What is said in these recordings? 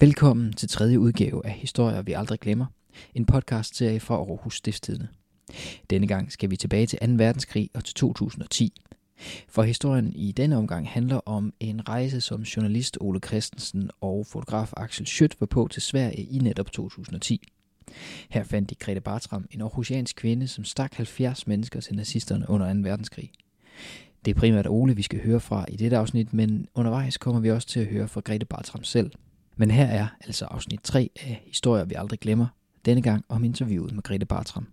Velkommen til tredje udgave af Historier, vi aldrig glemmer. En podcast-serie fra Aarhus Stiftstidende. Denne gang skal vi tilbage til 2. verdenskrig og til 2010. For historien i denne omgang handler om en rejse, som journalist Ole Christensen og fotograf Axel Schødt var på til Sverige i netop 2010. Her fandt de Grete Bartram, en aarhusiansk kvinde, som stak 70 mennesker til nazisterne under 2. verdenskrig. Det er primært Ole, vi skal høre fra i dette afsnit, men undervejs kommer vi også til at høre fra Grete Bartram selv. Men her er altså afsnit 3 af Historier, vi aldrig glemmer. Denne gang om interviewet med Grete Bartram.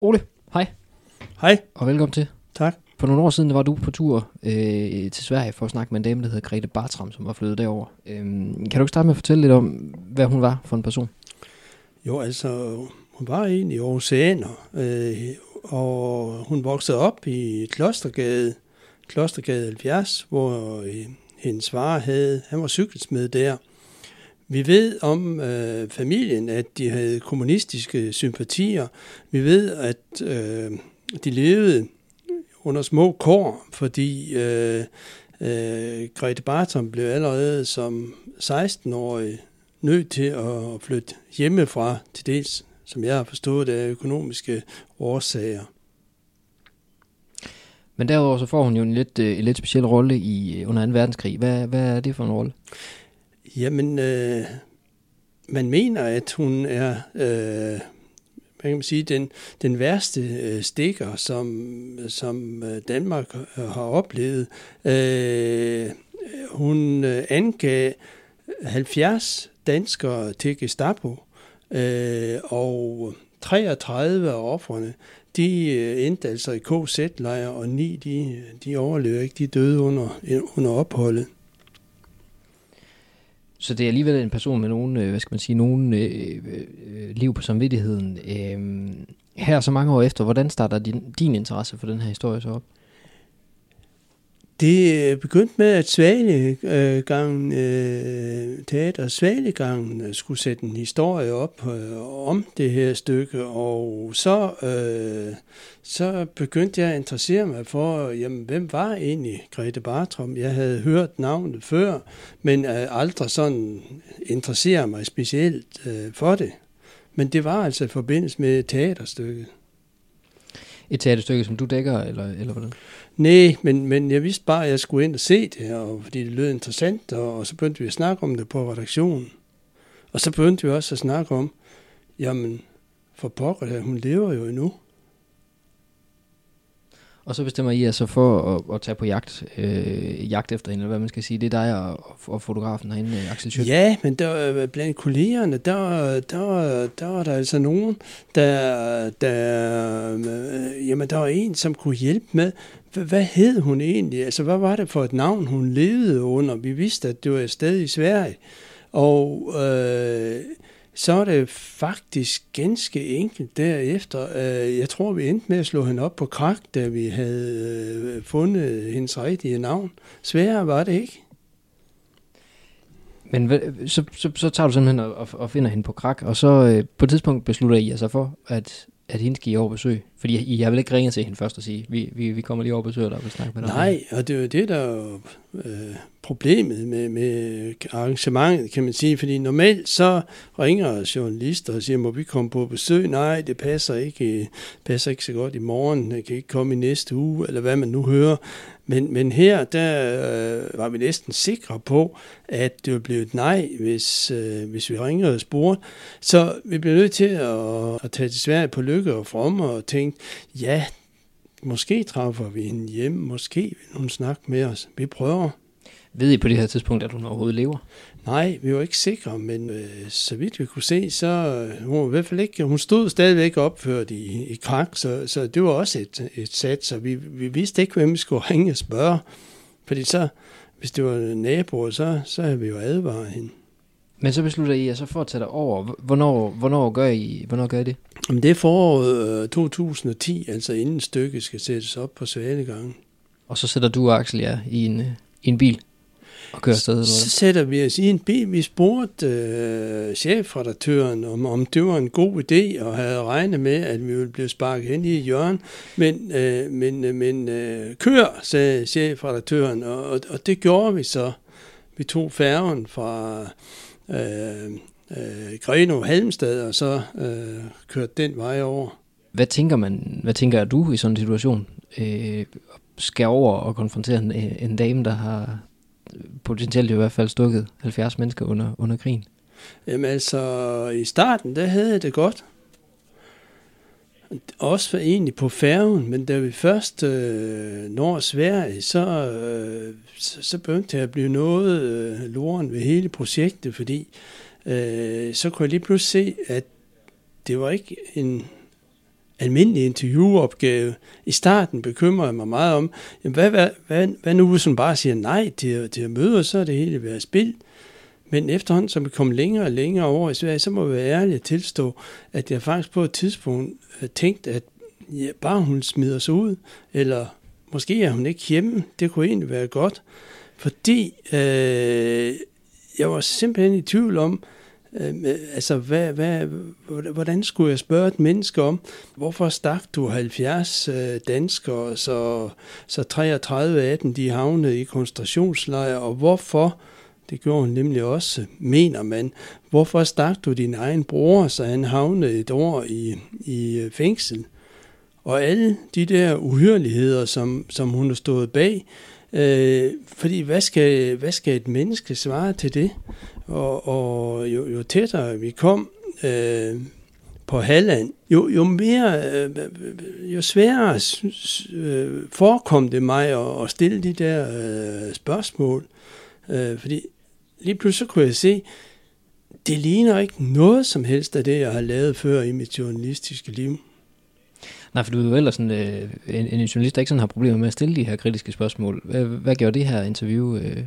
Ole, hej. Hej. Og velkommen til. Tak. For nogle år siden var du på tur øh, til Sverige for at snakke med en dame, der hedder Grete Bartram, som var flyttet derover. Øhm, kan du ikke starte med at fortælle lidt om, hvad hun var for en person? Jo, altså, hun var egentlig oceaner, øh, og hun voksede op i Klostergade, Klostergade 70, hvor øh, hendes far havde, han var cykelsmed der. Vi ved om øh, familien, at de havde kommunistiske sympatier. Vi ved, at øh, de levede under små kår, fordi øh, øh, Grete Barton blev allerede som 16-årig nødt til at flytte hjemmefra, til dels, som jeg har forstået, af økonomiske årsager. Men derudover så får hun jo en lidt, øh, en lidt speciel rolle i øh, under 2. verdenskrig. Hvad, hvad er det for en rolle? Jamen, øh, man mener, at hun er øh, hvad kan man sige, den, den værste øh, stikker, som, som øh, Danmark øh, har oplevet. Øh, hun øh, angav 70 danskere til Gestapo, øh, og 33 af offrene, de øh, endte altså i KZ-lejre, og ni de, de overlevede ikke, de døde under, under opholdet. Så det er alligevel en person med nogen, øh, hvad skal man sige, nogen øh, øh, øh liv på samvittigheden. Øh, her så mange år efter, hvordan starter din, din interesse for den her historie så op? Det øh, begyndte med, at Svalegangen, øh, øh, teater Svalegangen øh, skulle sætte en historie op øh, om det her stykke, og så, øh, så begyndte jeg at interessere mig for, jamen, hvem var egentlig Grete Bartram? Jeg havde hørt navnet før, men øh, aldrig sådan interesseret mig specielt øh, for det. Men det var altså i forbindelse med teaterstykket. Et teaterstykke, som du dækker, eller, eller hvordan? Nej, men, men jeg vidste bare, at jeg skulle ind og se det, og fordi det lød interessant, og, og så begyndte vi at snakke om det på redaktionen. Og så begyndte vi også at snakke om, jamen, for pokker, hun lever jo endnu. Og så bestemmer I altså for at, at tage på jagt, øh, jagt efter hende, eller hvad man skal sige. Det er dig og, og fotografen herinde, øh, Axel Schødt. Ja, men der, øh, blandt kollegerne, der, der, der var der altså nogen, der, der, øh, jamen, der var en, som kunne hjælpe med, hvad hed hun egentlig? Altså, hvad var det for et navn, hun levede under? Vi vidste, at det var et sted i Sverige. Og øh, så er det faktisk ganske enkelt derefter. Øh, jeg tror, vi endte med at slå hende op på krak, da vi havde øh, fundet hendes rigtige navn. Sværere var det ikke. Men så, så, så tager du simpelthen og, og finder hende på krak, og så øh, på et tidspunkt beslutter I altså for, at at hende skal I over besøg? Fordi I har vel ikke ringet til hende først og sige, vi, vi, vi kommer lige over besøg og vil snakke med dig? Nej, og det er jo det, der er øh, problemet med, med arrangementet, kan man sige. Fordi normalt så ringer journalister og siger, må vi komme på besøg? Nej, det passer ikke, passer ikke så godt i morgen, jeg kan ikke komme i næste uge, eller hvad man nu hører. Men, men her, der øh, var vi næsten sikre på, at det ville blive et nej, hvis, øh, hvis vi ringede og spurgte. Så vi blev nødt til at, at tage til Sverige på lykke og fromme og tænke, ja, måske træffer vi hende hjem, måske vil hun snakke med os. Vi prøver. Ved I på det her tidspunkt, at hun overhovedet lever? Nej, vi var ikke sikre, men øh, så vidt vi kunne se, så øh, hun var i hvert fald ikke, hun stod stadigvæk opført i, i krak, så, så det var også et, et sat, så vi, vi vidste ikke, hvem vi skulle ringe og spørge, fordi så, hvis det var naboer, så, så havde vi jo advaret hende. Men så beslutter I at så fortsætter over. Hvornår, hvornår, gør I, hvornår gør I det? Jamen det er foråret 2010, altså inden stykket skal sættes op på Svalegangen. Og så sætter du Axel jer i en, i en bil? og køre afsted? Så sætter vi os i en bil. Vi spurgte øh, chefredaktøren, om, om det var en god idé, og havde regnet med, at vi ville blive sparket ind i hjørnet. Men, øh, men, men øh, kør, sagde chefredaktøren, og, og, og det gjorde vi så. vi tog færgen fra øh, øh, Greno Halmstad, og så øh, kørte den vej over. Hvad tænker man, hvad tænker du i sådan en situation? Øh, skal over og konfrontere en, en dame, der har potentielt i hvert fald stukket 70 mennesker under, under krigen? Jamen altså, i starten, der havde jeg det godt. Også for egentlig på færgen, men da vi først øh, når Sverige, så, øh, så, så begyndte jeg at blive noget øh, loren ved hele projektet, fordi øh, så kunne jeg lige pludselig se, at det var ikke en almindelig interviewopgave. I starten bekymrede jeg mig meget om, jamen hvad, hvad, hvad, hvad nu hvis hun bare siger nej til, til at møde, så er det hele været spild. Men efterhånden, som vi kom længere og længere over i Sverige, så må jeg være ærlig at tilstå, at jeg faktisk på et tidspunkt øh, tænkte, at ja, bare hun smider sig ud, eller måske er hun ikke hjemme, det kunne egentlig være godt. Fordi øh, jeg var simpelthen i tvivl om, øh, altså hvad, hvad, hvordan skulle jeg spørge et menneske om, hvorfor stak du 70 øh, danskere, så, så 33 af dem de havnede i koncentrationslejre, og hvorfor det gjorde hun nemlig også, mener man. Hvorfor stak du din egen bror, så han havnede et år i, i øh, fængsel? Og alle de der uhyrligheder, som, som hun har stået bag, øh, fordi hvad skal, hvad skal et menneske svare til det? Og, og jo, jo tættere vi kom øh, på Halland, jo, jo mere, øh, jo sværere øh, forekom det mig at, at stille de der øh, spørgsmål. Øh, fordi lige pludselig kunne jeg se, det ligner ikke noget som helst af det, jeg har lavet før i mit journalistiske liv. Nej, for du er jo ellers sådan, øh, en, en journalist, der ikke sådan har problemer med at stille de her kritiske spørgsmål. Hvad, hvad gjorde det her interview øh,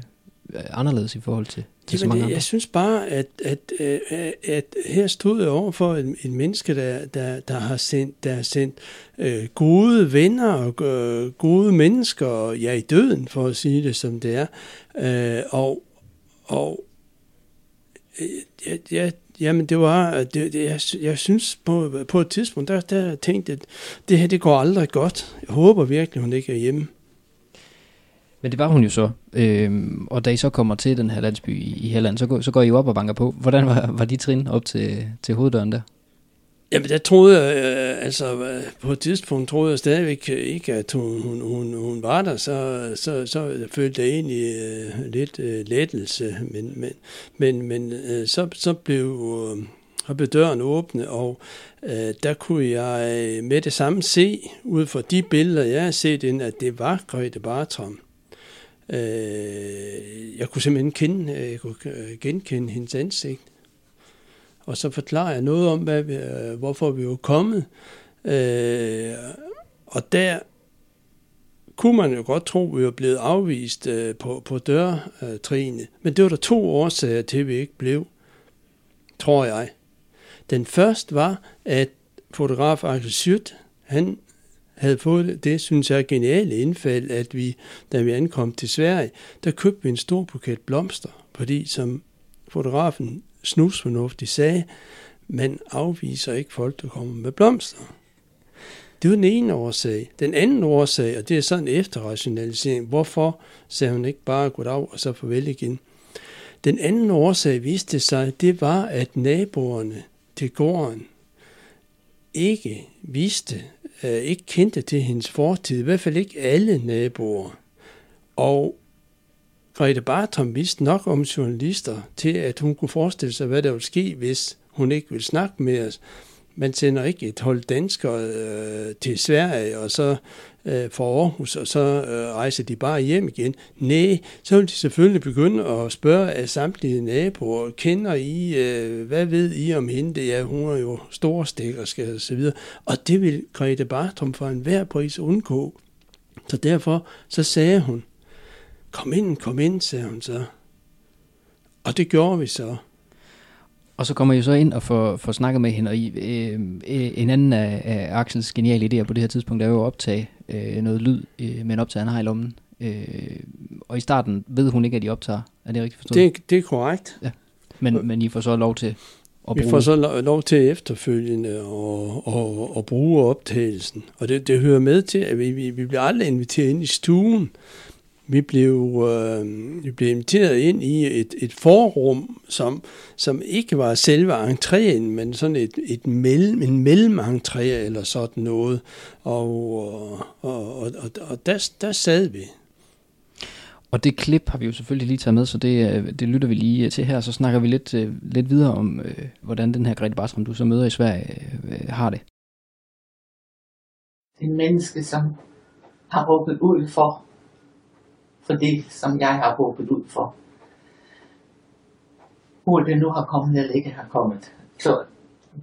anderledes i forhold til, til så mange det, Jeg synes bare, at, at, at, øh, at her stod jeg over for et, et menneske, der, der, der har sendt, der har sendt øh, gode venner og øh, gode mennesker, ja i døden for at sige det som det er, øh, og, og øh, ja, ja, jamen det var, det, det, jeg, jeg synes på, på et tidspunkt, der, der tænkte jeg, at det her det går aldrig godt. Jeg håber virkelig, hun ikke er hjemme. Men det var hun jo så. Øhm, og da I så kommer til den her landsby i, i Helland, så går, så går I op og banker på. Hvordan var, var de trin op til, til hoveddøren der? Jamen, der troede jeg, øh, altså øh, på et tidspunkt troede jeg stadigvæk øh, ikke, at hun, hun, hun, hun var der, så, så, så følte jeg egentlig uh, lidt uh, lettelse, men, men, men, men uh, så, så blev, uh, så blev døren åbne, og uh, der kunne jeg med det samme se, ud fra de billeder, jeg har set ind, at det var Grete Bartram. Øh, jeg kunne simpelthen kende, øh, jeg kunne øh, genkende hendes ansigt og så forklarer jeg noget om, hvad vi, øh, hvorfor vi er kommet. Øh, og der kunne man jo godt tro, at vi var blevet afvist øh, på, på dørtrinene. Men det var der to årsager til, at vi ikke blev, tror jeg. Den første var, at fotograf Axel Schütt, han havde fået det, synes jeg, geniale indfald, at vi, da vi ankom til Sverige, der købte vi en stor buket blomster, fordi som fotografen snusfornuftigt sagde, man afviser ikke folk, der kommer med blomster. Det var den ene årsag. Den anden årsag, og det er sådan en efterrationalisering, hvorfor sagde hun ikke bare goddag og så farvel igen. Den anden årsag viste sig, det var, at naboerne til gården ikke vidste, øh, ikke kendte til hendes fortid, i hvert fald ikke alle naboer. Og Grete Bartram vidste nok om journalister til, at hun kunne forestille sig, hvad der ville ske, hvis hun ikke ville snakke med os. Man sender ikke et hold danskere øh, til Sverige, og så øh, for Aarhus, og så øh, rejser de bare hjem igen. Nej, så vil de selvfølgelig begynde at spørge af samtlige naboer, kender I, øh, hvad ved I om hende? er hun er jo storstikker, skal og så videre. Og det vil Grete Bartram for enhver pris undgå. Så derfor så sagde hun, Kom ind, kom ind, sagde hun så. Og det gjorde vi så. Og så kommer I så ind og får, får snakket med hende, og I, øh, en anden af, af Axels geniale idéer på det her tidspunkt er jo at optage øh, noget lyd øh, med en optager, han har i lommen. Øh, og i starten ved hun ikke, at I optager. Er det rigtigt forstået? Det, det er korrekt. Ja. Men, men I får så lov til at bruge... Vi får så lov, lov til efterfølgende at, at, at bruge optagelsen. Og det, det hører med til, at vi, vi, vi bliver aldrig inviteret ind i stuen. Vi blev, øh, vi blev inviteret ind i et, et forrum, som, som ikke var selve entréen, men sådan et, et mellem, en mellementré eller sådan noget. Og, og, og, og, og der, der sad vi. Og det klip har vi jo selvfølgelig lige taget med, så det, øh, det lytter vi lige til her. Så snakker vi lidt, øh, lidt videre om, øh, hvordan den her Grete Bartram, du så møder i Sverige, har det. Det er en menneske, som har råbet ud for, for det, som jeg har håbet ud for. Hvor det nu har kommet eller ikke har kommet. Så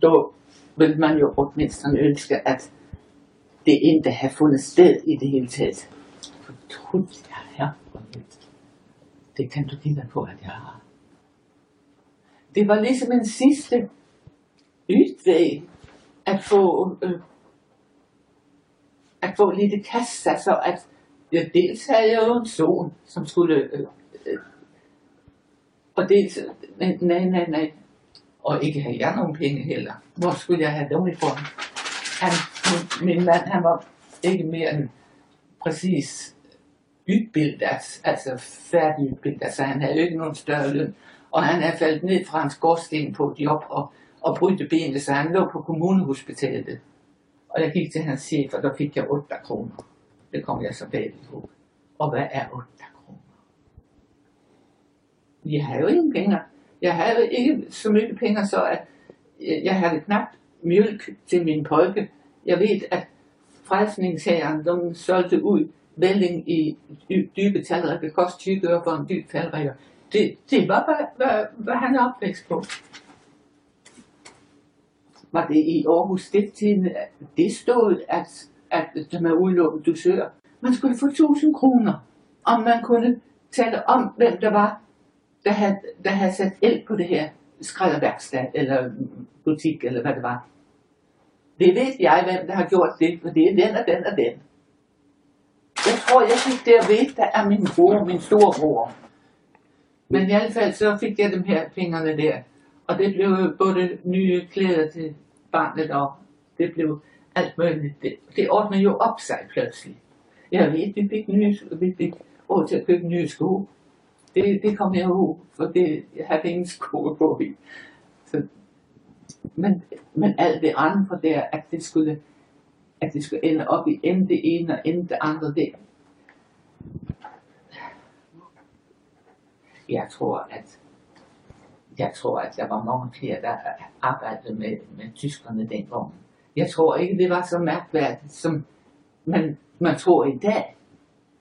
då vil man jo mindst ønske, at det ikke har fundet sted i det hele taget. For trods jeg her, det kan du give dig på, at jeg har. Det var ligesom en sidste udvej at få øh, at få lidt kast, så at jeg dels havde jeg jo en son, som skulle, øh, øh, og dels, nej, nej, nej, nej, og ikke have jeg nogen penge heller. Hvor skulle jeg have dem ifrån? Han, min, min mand, han var ikke mere end præcis udbildet, altså, altså færdigudbildet, så han havde jo ikke nogen større løn. Og han havde faldet ned fra en skorsten på et job og, og brydte benet, så han lå på kommunehospitalet. Og jeg gik til hans chef, og der fik jeg 8 kroner. Det kom jeg så bag på. Og hvad er 8 kroner? Jeg havde jo ingen penge. Jeg havde ikke så mye penge, så at øh, jeg havde knap mjølk til min pojke. Jeg ved, at frelsningsherren, de solgte ud vælling i dybe talrækker, det koste 20 øre for en dyb talrækker. Det, det var, hvad, hvad, hvad han er opvækst på var det i Aarhus Stiftstidende, det stod, at, at det med udelukket dusør, man skulle få 1000 kroner, om man kunne tale om, hvem der var, der havde, der havde sat el på det her skrædderværksted, eller butik, eller hvad det var. Det ved jeg, hvem der har gjort det, for det er den og den og den. Jeg tror, jeg fik det at vide, der er min bror, min store bror. Men i hvert fald, så fik jeg dem her fingrene der. Og det blev både nye klæder til barnet, og det blev alt muligt. Det, det ordner jo op sig pludselig. Jeg ved, vi fik, nye, vi fik råd til at købe nye sko. Det, det kom jeg ihåg, for det, jeg havde ingen sko at gå i. Så, men, men alt det andre der, at det skulle, at det skulle ende op i end det ene og end det andre, det, jeg tror, at jeg tror, at der var mange flere, der arbejdede med, med tyskerne dengang. Jeg tror ikke, det var så mærkværdigt, som man, man tror i dag.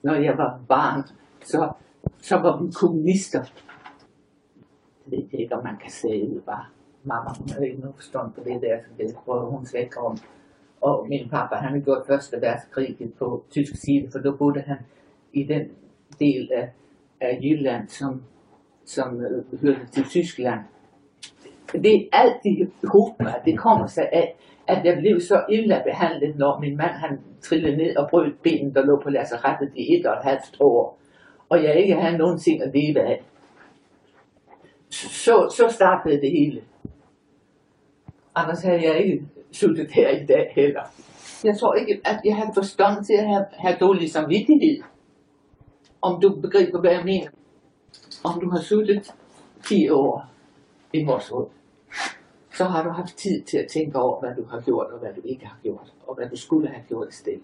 Når jeg var barn, så, så var vi kommunister. Det ved ikke, om man kan sige det bare. Mamma, hun havde ikke nogen forstand på det der, så det prøvede hun slet om. Og min pappa, han havde gjort første verdenskrig på tysk side, for der boede han i den del af, af Jylland, som som øh, hørte til Tyskland. Det er alt det mig. det kommer sig af, at jeg blev så illa behandlet, når min mand han trillede ned og brød benen, der lå på lasarettet i et og et halvt år, og jeg ikke havde nogen ting at leve af. Så, så startede det hele. Anders havde jeg ikke sultet her i dag heller. Jeg tror ikke, at jeg havde forstand til at have, have dårlig samvittighed. Om du begriber, hvad jeg mener om du har suttet 10 år i råd, så har du haft tid til at tænke over, hvad du har gjort og hvad du ikke har gjort, og hvad du skulle have gjort i stedet.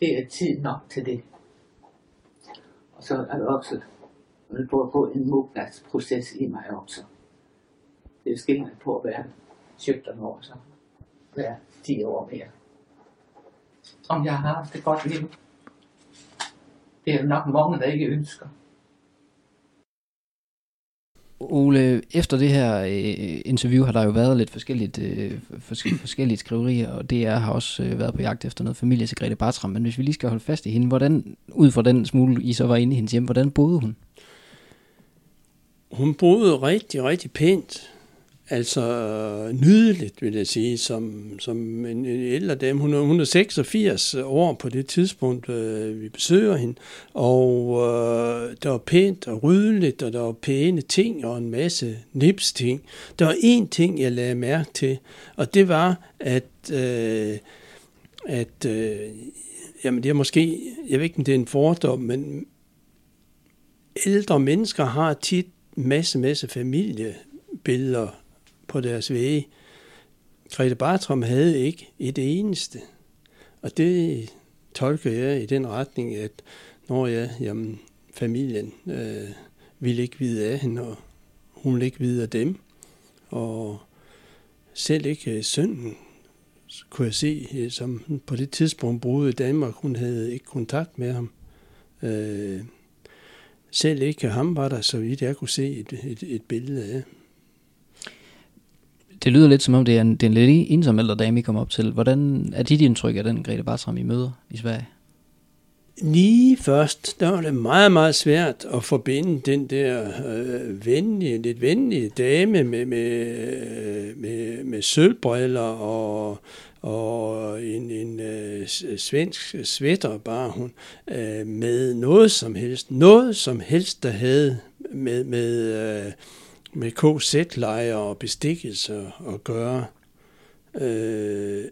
Det er tid nok til det. Og så er det også på at på en mognadsproces i mig også. Det er skillende på at være 17 år, så være 10 år mere. Om jeg har haft det godt liv. Det er nok mange, der ikke ønsker. Ole, efter det her øh, interview har der jo været lidt forskelligt, øh, fors- forskellige skriverier, og DR har også øh, været på jagt efter noget familie til Grete Bartram. Men hvis vi lige skal holde fast i hende, hvordan, ud fra den smule, I så var inde i hendes hjem, hvordan boede hun? Hun boede rigtig, rigtig pænt. Altså nydeligt, vil jeg sige, som, som en, en ældre dame. Hun er, 186 år på det tidspunkt, øh, vi besøger hende. Og øh, der var pænt og ryddeligt, og der var pæne ting og en masse nipsting. Der var én ting, jeg lagde mærke til, og det var, at, øh, at øh, jamen det er måske, jeg ved ikke, om det er en fordom, men ældre mennesker har tit masse, masse familiebilleder på deres væge. Grete Bartram havde ikke et eneste. Og det tolker jeg i den retning, at når jeg, jamen, familien øh, ville ikke vide af hende, og hun ville ikke vide af dem. Og selv ikke øh, sønnen kunne jeg se, øh, som på det tidspunkt boede i Danmark, hun havde ikke kontakt med ham. Øh, selv ikke ham var der, så vidt jeg kunne se et, et, et billede af. Det lyder lidt som om, det er en, det er en lidt ensom ældre dame, I kommer op til. Hvordan er dit indtryk af den Grete Bartram, I møder i Sverige? Lige først, der var det meget, meget svært at forbinde den der øh, venlige, lidt venlige dame med, med, med, med sølvbriller og, og en, en øh, svensk sweater bare hun, øh, med noget som helst, noget som helst, der havde med, med, øh, med KZ-lejre og bestikkelser at gøre. Øh,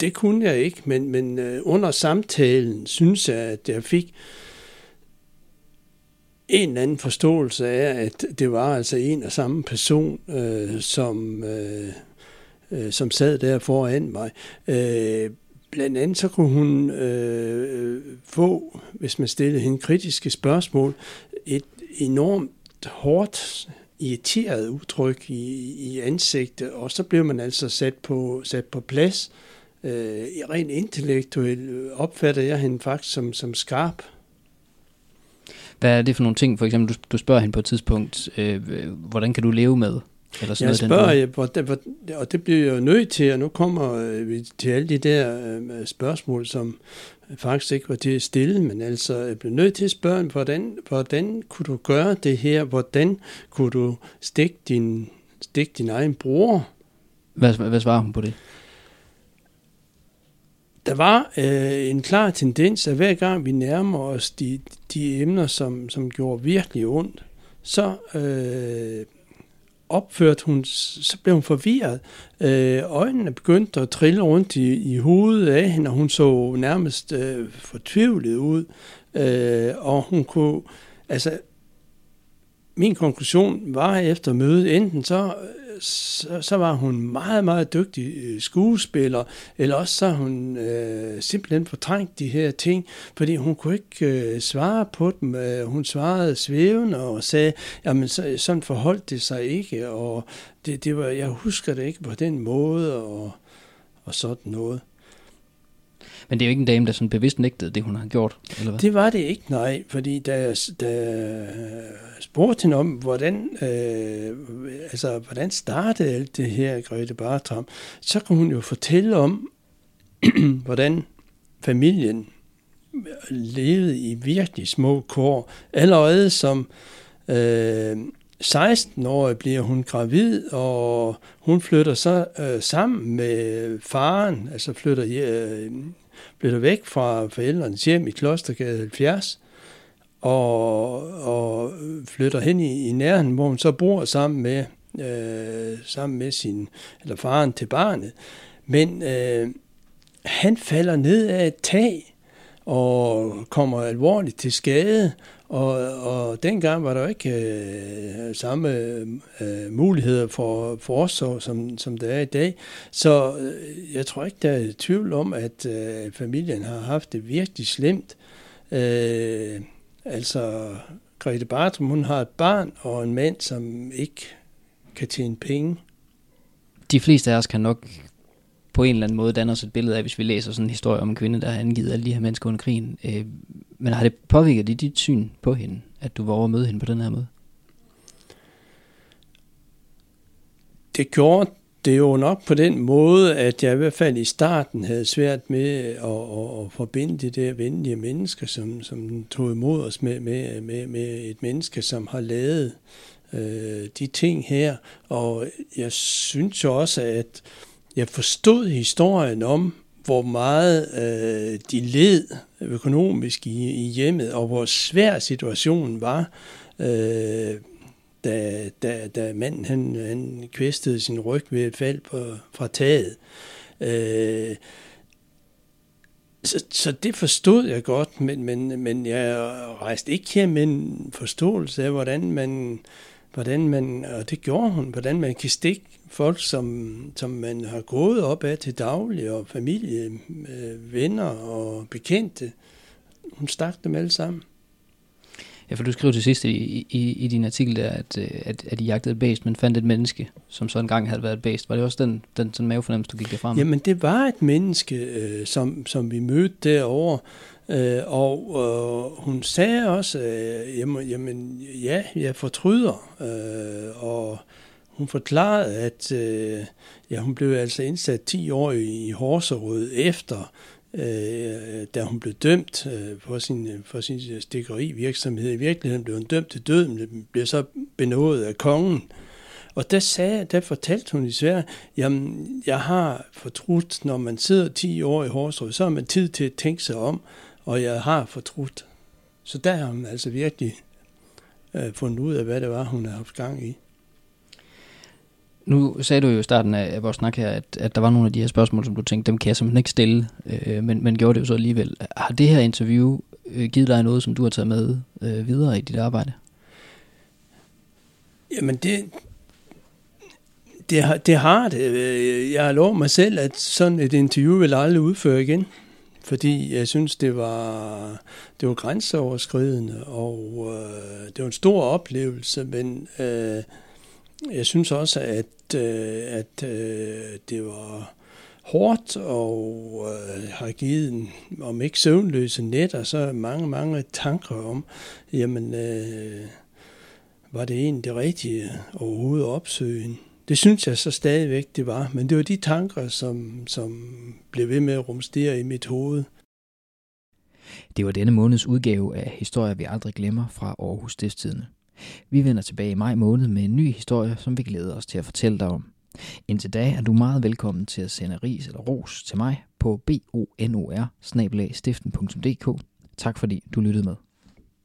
det kunne jeg ikke, men, men øh, under samtalen synes jeg, at jeg fik en eller anden forståelse af, at det var altså en og samme person, øh, som, øh, øh, som sad der foran mig. Øh, blandt andet så kunne hun øh, få, hvis man stillede hende kritiske spørgsmål, et enormt hårdt irriteret udtryk i, i ansigtet, og så blev man altså sat på, sat på plads. Øh, rent intellektuelt opfatter jeg hende faktisk som, som skarp. Hvad er det for nogle ting, for eksempel, du, du spørger hende på et tidspunkt, øh, hvordan kan du leve med? Eller sådan jeg noget, spørger, jeg, hvor, hvor, og det bliver jeg jo nødt til, og nu kommer øh, vi til alle de der øh, spørgsmål, som faktisk ikke var til at stille, men altså jeg blev nødt til at spørge, hvordan, hvordan kunne du gøre det her? Hvordan kunne du stikke din, stikke din egen bror? Hvad, hvad svarer hun på det? Der var øh, en klar tendens, at hver gang vi nærmer os de, de emner, som, som gjorde virkelig ondt, så øh, opførte hun, så blev hun forvirret. Øh, øjnene begyndte at trille rundt i, i hovedet af hende, og hun så nærmest øh, fortvivlet ud. Øh, og hun kunne, altså, min konklusion var efter mødet, enten så så, så var hun meget, meget dygtig øh, skuespiller, eller også så hun øh, simpelthen fortrængt de her ting, fordi hun kunne ikke øh, svare på dem. Øh, hun svarede svævende og sagde, jamen så, sådan forholdt det sig ikke, og det, det var, jeg husker det ikke på den måde, og, og sådan noget. Men det er jo ikke en dame, der sådan bevidst nægtede det, hun har gjort, eller hvad? Det var det ikke, nej, fordi da, da spurgte hende om, hvordan, øh, altså, hvordan startede alt det her, Grete Bartram, så kunne hun jo fortælle om, hvordan familien levede i virkelig små kår. Allerede som øh, 16 år bliver hun gravid, og hun flytter så øh, sammen med faren, altså flytter øh, flytter væk fra forældrenes hjem i Klostergade 70, og, og flytter hen i, i nærheden, hvor hun så bor sammen med, øh, sammen med sin, eller faren til barnet. Men øh, han falder ned af et tag og kommer alvorligt til skade, og, og dengang var der ikke øh, samme øh, muligheder for forsorg, som, som der er i dag. Så øh, jeg tror ikke, der er tvivl om, at øh, familien har haft det virkelig slemt. Øh, altså, Grete Bartram, hun har et barn og en mand, som ikke kan tjene penge. De fleste af os kan nok på en eller anden måde danner os et billede af, hvis vi læser sådan en historie om en kvinde, der har angivet alle de her mennesker under krigen. Øh, men har det påvirket dit, dit syn på hende, at du var over at møde hende på den her måde? Det gjorde det jo nok på den måde, at jeg i hvert fald i starten havde svært med at, at, at forbinde de der venlige mennesker, som, som tog imod os med, med, med, med et menneske, som har lavet øh, de ting her. Og jeg synes jo også, at jeg forstod historien om, hvor meget øh, de led økonomisk i, i hjemmet, og hvor svær situationen var, øh, da, da, da manden han, han kvæstede sin ryg ved et fald på, fra taget. Øh, Så, så det forstod jeg godt, men, men, men jeg rejste ikke her med en forståelse af, hvordan man, hvordan man, og det gjorde hun, hvordan man kan stikke folk, som, som man har gået op af til daglig, og familie, øh, venner og bekendte. Hun stak dem alle sammen. Ja, for du skriver til sidst i, i, i din artikel der, at, øh, at, at I jagtede et bæst, men fandt et menneske, som så engang havde været et bæst. Var det også den, den sådan mavefornemmelse, du gik derfra med? Jamen, det var et menneske, øh, som, som vi mødte derovre, øh, og øh, hun sagde også, øh, jamen, jamen, ja, jeg fortryder, øh, og hun forklarede, at øh, ja, hun blev altså indsat 10 år i Horserød efter, øh, da hun blev dømt øh, for sin, øh, for sin øh, stikkerivirksomhed. I virkeligheden blev hun dømt til døden, men blev så benådet af kongen. Og der, sagde, der fortalte hun i Sverige, jamen, jeg har fortrudt, når man sidder 10 år i Horserød, så har man tid til at tænke sig om, og jeg har fortrudt. Så der har hun altså virkelig øh, fundet ud af, hvad det var, hun havde haft gang i. Nu sagde du jo i starten af vores snak her, at, at der var nogle af de her spørgsmål, som du tænkte, dem kan jeg simpelthen ikke stille, øh, men, men gjorde det jo så alligevel. Har det her interview øh, givet dig noget, som du har taget med øh, videre i dit arbejde? Jamen det, det, har, det har det. Øh, jeg har lovet mig selv, at sådan et interview vil aldrig udføre igen. Fordi jeg synes, det var, det var grænseoverskridende, og øh, det var en stor oplevelse, men øh, jeg synes også, at, øh, at øh, det var hårdt og øh, har givet, en, om ikke søvnløse nætter, så mange, mange tanker om, jamen, øh, var det egentlig det rigtige overhovedet at opsøge? Det synes jeg så stadigvæk, det var. Men det var de tanker, som, som blev ved med at rumstere i mit hoved. Det var denne måneds udgave af Historier, vi aldrig glemmer fra Aarhus Stiftstidende. Vi vender tilbage i maj måned med en ny historie, som vi glæder os til at fortælle dig om. Indtil da er du meget velkommen til at sende ris eller ros til mig på bonor Tak fordi du lyttede med.